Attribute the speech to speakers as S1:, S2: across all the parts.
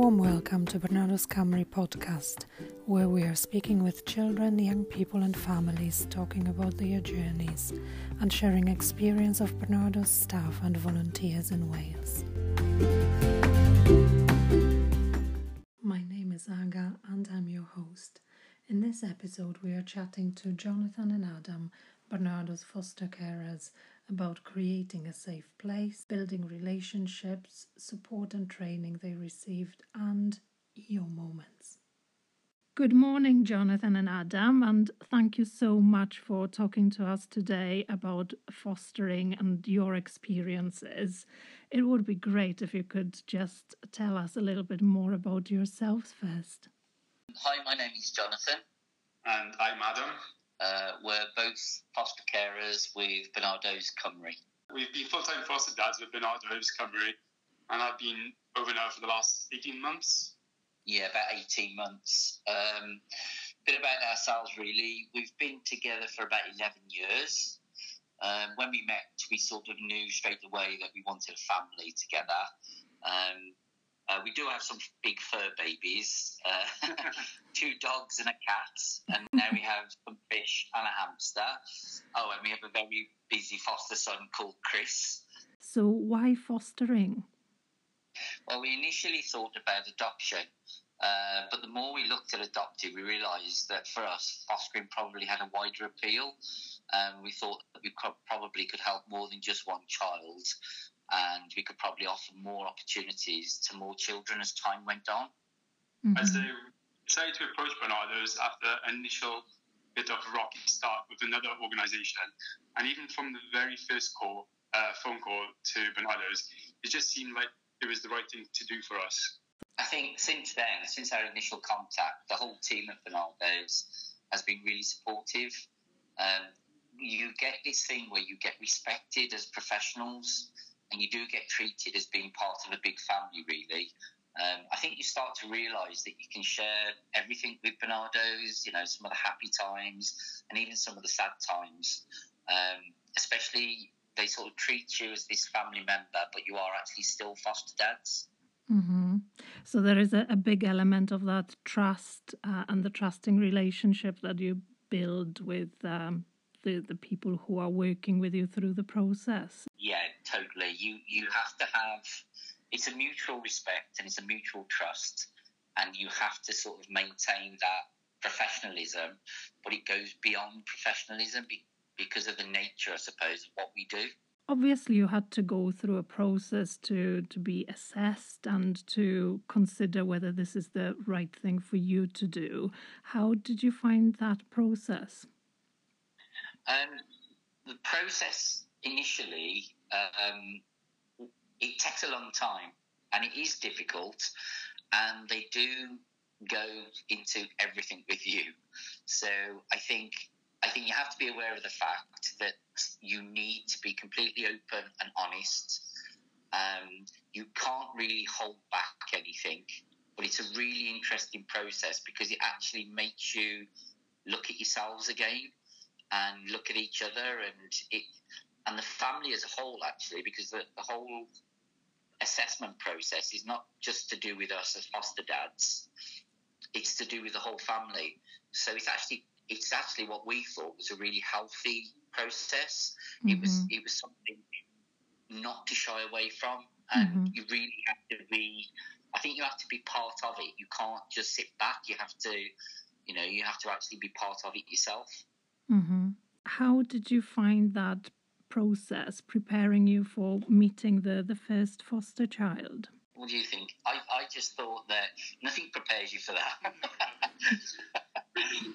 S1: warm welcome to Barnardo's Cymru podcast, where we are speaking with children, young people, and families talking about their journeys and sharing experience of Barnardo's staff and volunteers in Wales. Episode, we are chatting to Jonathan and Adam, Barnardo's foster carers, about creating a safe place, building relationships, support and training they received, and Eeyore moments. Good morning, Jonathan and Adam, and thank you so much for talking to us today about fostering and your experiences. It would be great if you could just tell us a little bit more about yourselves first.
S2: Hi, my name is Jonathan.
S3: And I'm Adam.
S2: Uh, we're both foster carers with Barnardo's Cymru.
S3: We've been full time foster dads with Barnardo's Cymru, and I've been over now for the last 18 months.
S2: Yeah, about 18 months. Um, bit about ourselves, really. We've been together for about 11 years. Um, when we met, we sort of knew straight away that we wanted a family together. Um, uh, we do have some big fur babies, uh, two dogs and a cat, and now we have some fish and a hamster. Oh, and we have a very busy foster son called Chris.
S1: So, why fostering?
S2: Well, we initially thought about adoption, uh, but the more we looked at adopting, we realised that for us, fostering probably had a wider appeal. Um, we thought that we probably could help more than just one child and we could probably offer more opportunities to more children as time went on.
S3: Mm-hmm. I say decided to approach Barnardo's after an initial bit of a rocky start with another organisation, and even from the very first call, uh, phone call to Barnardo's, it just seemed like it was the right thing to do for us.
S2: I think since then, since our initial contact, the whole team at Barnardo's has been really supportive. Um, you get this thing where you get respected as professionals and you do get treated as being part of a big family, really. Um, I think you start to realise that you can share everything with Barnardo's, you know, some of the happy times and even some of the sad times. Um, especially, they sort of treat you as this family member, but you are actually still foster dads.
S1: Mm-hmm. So there is a, a, big element of that trust uh, and the trusting relationship that you build with um, the, the people who are working with you through the process.
S2: Yeah, totally. You you have to have it's a mutual respect and it's a mutual trust, and you have to sort of maintain that professionalism, but it goes beyond professionalism because of the nature, I suppose, of what we do.
S1: Obviously, you had to go through a process to, to be assessed and to consider whether this is the right thing for you to do. How did you find that process?
S2: Um, the process initially, um, it takes a long time and it is difficult, and they do go into everything with you. So I think I think you have to be aware of the fact that you need to be completely open and honest. Um, you can't really hold back anything, but it's a really interesting process because it actually makes you look at yourselves again and look at each other and it and the family as a whole actually because the, the whole assessment process is not just to do with us as foster dads it's to do with the whole family so it's actually it's actually what we thought was a really healthy process mm-hmm. it was mm-hmm. it was something not to shy away from and mm-hmm. you really have to be i think you have to be part of it you can't just sit back you have to you know you have to actually be part of it yourself
S1: Mm-hmm. How did you find that process preparing you for meeting the, the first foster child?
S2: What do you think? I, I just thought that nothing prepares you for that.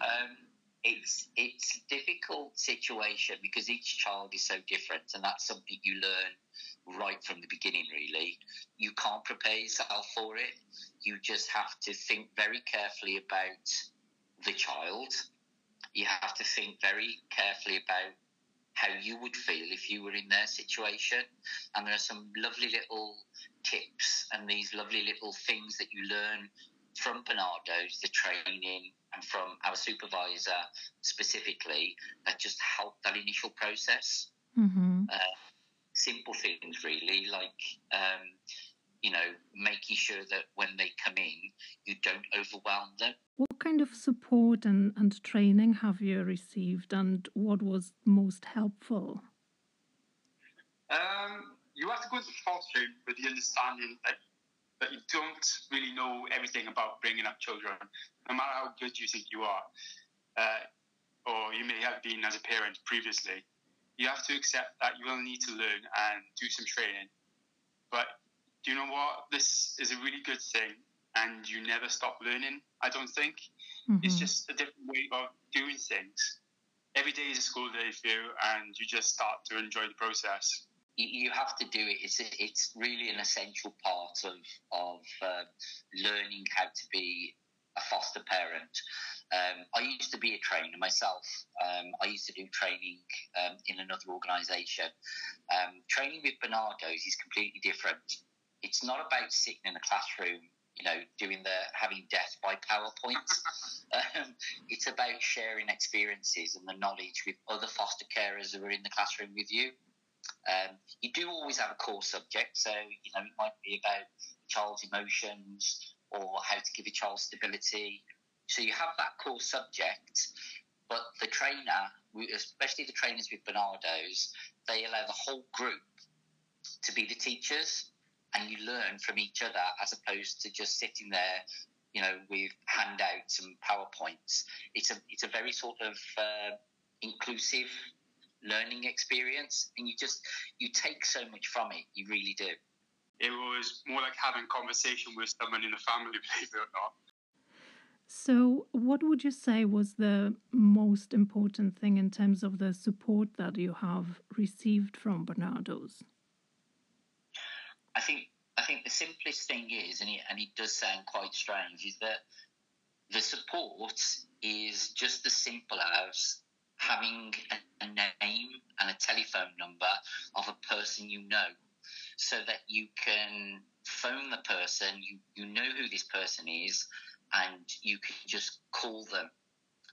S2: um, it's it's a difficult situation because each child is so different, and that's something you learn right from the beginning. Really, you can't prepare yourself for it. You just have to think very carefully about the child you have to think very carefully about how you would feel if you were in their situation. And there are some lovely little tips and these lovely little things that you learn from Barnardo's, the training, and from our supervisor specifically that just help that initial process.
S1: Mm-hmm.
S2: Uh, simple things, really, like um, you know, making sure that when they come in, you don't overwhelm them.
S1: What kind of support and, and training have you received, and what was most helpful?
S3: Um, you have to go into fostering with the understanding that that you don't really know everything about bringing up children, no matter how good you think you are, uh, or you may have been as a parent previously. You have to accept that you will need to learn and do some training. But do you know what? This is a really good thing, and you never stop learning. I don't think mm-hmm. it's just a different way of doing things. Every day is a school day for you, and you just start to enjoy the process
S2: you, have to do it. It's it's really an essential part of of uh, learning how to be a foster parent. Um, I used to be a trainer myself. Um, I used to do training um, in another organisation. Um, training with Barnardos is completely different. It's not about sitting in a classroom, you know, doing the having death by PowerPoint. Um, it's about sharing experiences and the knowledge with other foster carers who are in the classroom with you. Um, you do always have a core subject, so you know it might be about child's emotions or how to give a child stability. So you have that core subject, but the trainer, especially the trainers with Barnardo's, they allow the whole group to be the teachers, and you learn from each other as opposed to just sitting there, you know, with handouts and powerpoints. It's a it's a very sort of uh, inclusive learning experience, and you just you take so much from it. You really do.
S3: It was more like having conversation with someone in the family, believe it or not.
S1: So, what would you say was the most important thing in terms of the support that you have received from Barnardo's?
S2: I think I think the simplest thing is, and it, and it does sound quite strange, is that the support is just as simple as having a, a name and a telephone number of a person you know so that you can phone the person, you, you know who this person is, and you can just call them.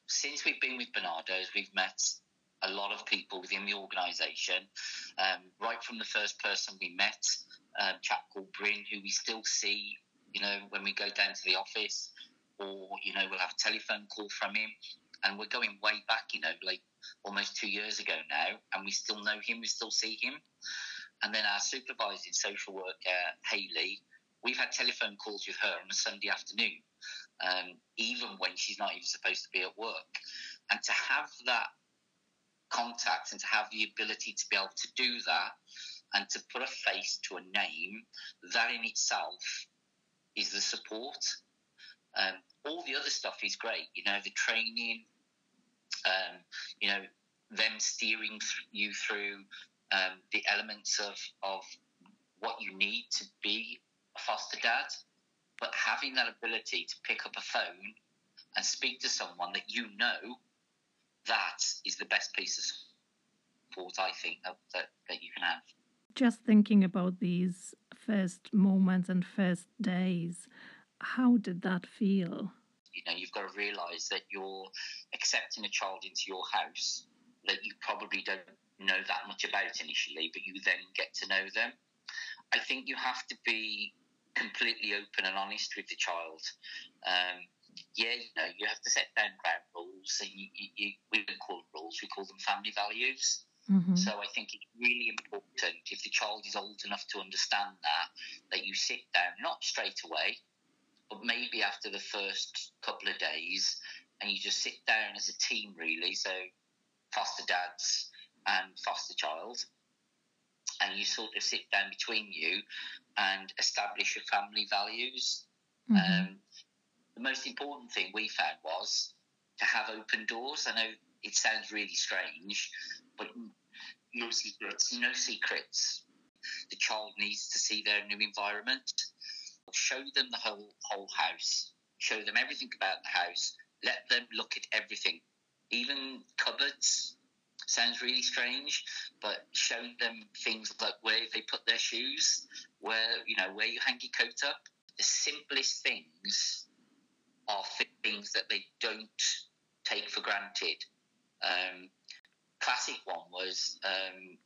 S2: Since we've been with Barnardo's, we've met a lot of people within the organisation. Um, right from the first person we met, um, chap called Bryn, who we still see, you know, when we go down to the office, or you know, we'll have a telephone call from him and we're going way back, you know, like almost two years ago now, and we still know him, we still see him. And then our supervising social worker, Haley, we've had telephone calls with her on a Sunday afternoon, um, even when she's not even supposed to be at work. And to have that contact and to have the ability to be able to do that and to put a face to a name, that in itself is the support. Um, all the other stuff is great. You know, the training, um, you know, them steering you through um, the elements of, of what you need to be a foster dad, but having that ability to pick up a phone and speak to someone that you know, that is the best piece of support I think that, that, you can have.
S1: Just thinking about these first moments and first days, how did that feel?
S2: You know, you've got to realise that you're accepting a child into your house that you probably don't know that much about initially, but you then get to know them. I think you have to be completely open and honest with the child. Um, yeah, you know, you have to set down ground rules, and you, you, you, we don't call them rules; we call them family values. Mm-hmm. So I think it's really important if the child is old enough to understand that that you sit down, not straight away, but maybe after the first couple of days, and you just sit down as a team, really. So, foster dads and foster child, and you sort of sit down between you and establish your family values. Mm-hmm. Um, the most important thing we found was to have open doors. I know it sounds really strange, but
S3: no secrets.
S2: No secrets. The child needs to see their new environment show them the whole whole house, show them everything about the house, let them look at everything, even cupboards. Sounds really strange, but show them things like where they put their shoes, where you know where you hang your coat up. The simplest things are things that they don't take for granted. Um, classic one was um,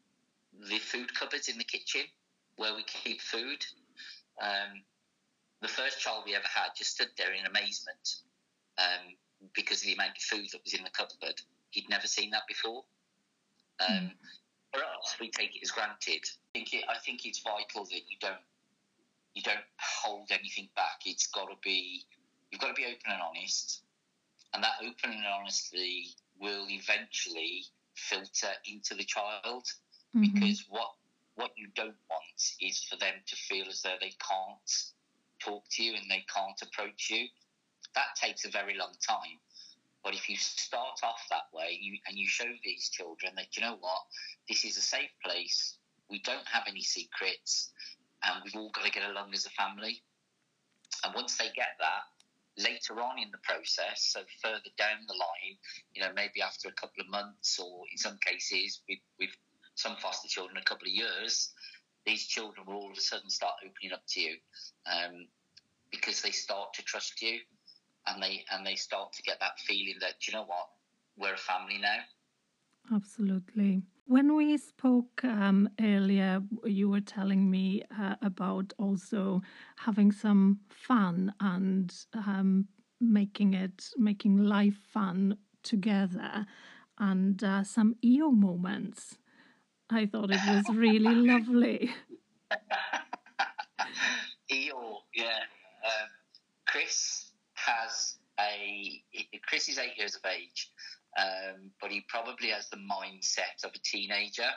S2: the food cupboards in the kitchen where we keep food Um, the first child we ever had just stood there in amazement um, because of the amount of food that was in the cupboard. He'd never seen that before. Um, mm. For us, we take it as granted. I think, it, I think it's vital that you don't you don't hold anything back. It's got to be you've got to be open and honest, and that open and honesty will eventually filter into the child mm-hmm. because what what you don't want is for them to feel as though they can't talk to you and they can't approach you. That takes a very long time. But if you start off that way you, and you show these children that, you know what, this is a safe place, we don't have any secrets, and we've all got to get along as a family. And once they get that, later on in the process, so further down the line, you know, maybe after a couple of months or in some cases with, with some foster children, a couple of years, these children will all of a sudden start opening up to you um, because they start to trust you and they and they start to get that feeling that you know what? We're a family now
S1: absolutely when we spoke um, earlier you were telling me uh, about also having some fun and um, making it making life fun together and uh, some Eeyore moments I thought it was really lovely.
S2: Eeyore, yeah. Um, Chris has a. Chris is eight years of age, um, but he probably has the mindset of a teenager.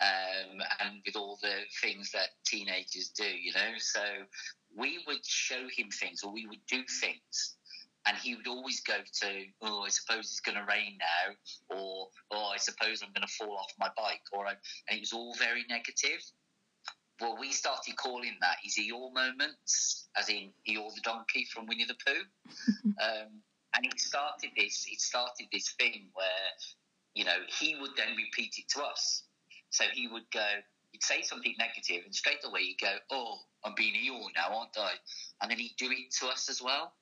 S2: Um, and with all the things that teenagers do, you know. So we would show him things, or we would do things and he would always go to, oh, I suppose it's going to rain now, or oh, I suppose I'm going to fall off my bike, or and it was all very negative. Well, we started calling that his Eeyore moments, as in Eeyore the donkey from Winnie the Pooh, um, and it started this. It started this thing where, you know, he would then repeat it to us. So he would go, he'd say something negative, and straight away he'd go, "Oh, I'm being Eeyore now, aren't I?" And then he'd do it to us as well.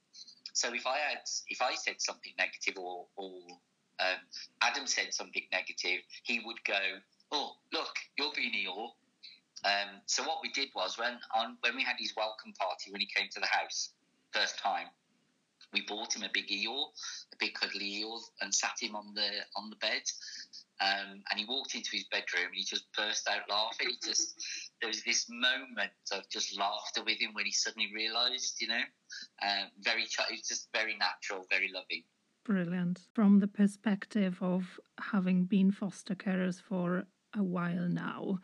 S2: So if I had, if I said something negative or, or um, Adam said something negative, he would go, "Oh, look, you're being Eeyore." Um, so what we did was when on when we had his welcome party when he came to the house first time, we bought him a big Eeyore, a big cuddly Eeyore, and sat him on the on the bed. Um, and he walked into his bedroom and he just burst out laughing. He just there was this moment of just laughter with him when he suddenly realised, you know, uh, very it was just very natural, very loving.
S1: Brilliant. From the perspective of having been foster carers for a while now,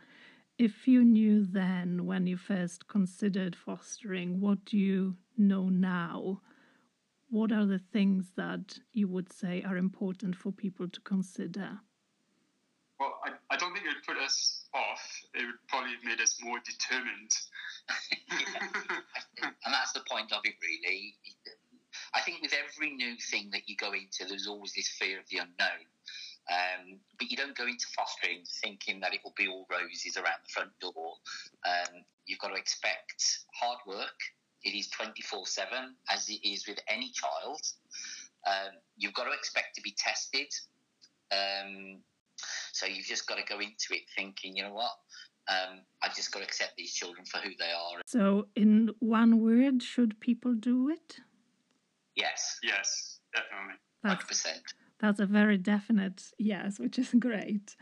S1: if you knew then when you first considered fostering, what do you know now? What are the things that you would say are important for people to consider?
S3: Well, I, I don't think it would put us off. It would probably have made us more determined.
S2: yeah. And that's the point of it, really. I think with every new thing that you go into, there's always this fear of the unknown. Um, but you don't go into fostering thinking that it will be all roses around the front door. Um, you've got to expect hard work. It is 24 7, as it is with any child. Um, you've got to expect to be tested. Um, so you've just got to go into it thinking, you know what? Um, I've just got to accept these children for who they are.
S1: So, in one word, should people do it?
S2: Yes.
S3: Yes, definitely.
S2: That's, 100%.
S1: That's a very definite yes, which is great.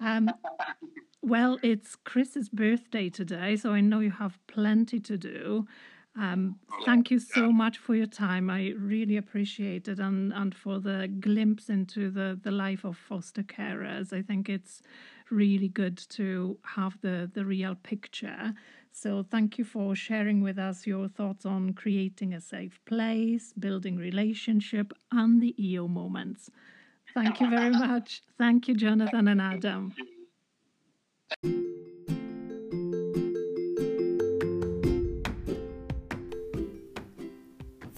S1: Um, well, it's Chris's birthday today, so I know you have plenty to do. Um, thank you so much for your time. I really appreciate it and, and for the glimpse into the, the life of foster carers. I think it's really good to have the, the real picture. So, thank you for sharing with us your thoughts on creating a safe place, building relationship, and the Eeyore moments. Thank you very much. Thank you, Jonathan and Adam.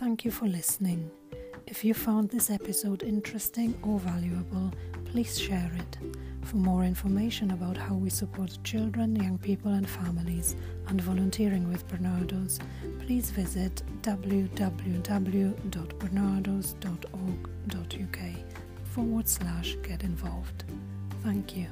S1: Thank you for listening. If you found this episode interesting or valuable, please share it. For more information about how we support children, young people, and families, and volunteering with Barnardo's, please visit www.barnardos.org.uk forward slash get involved. Thank you.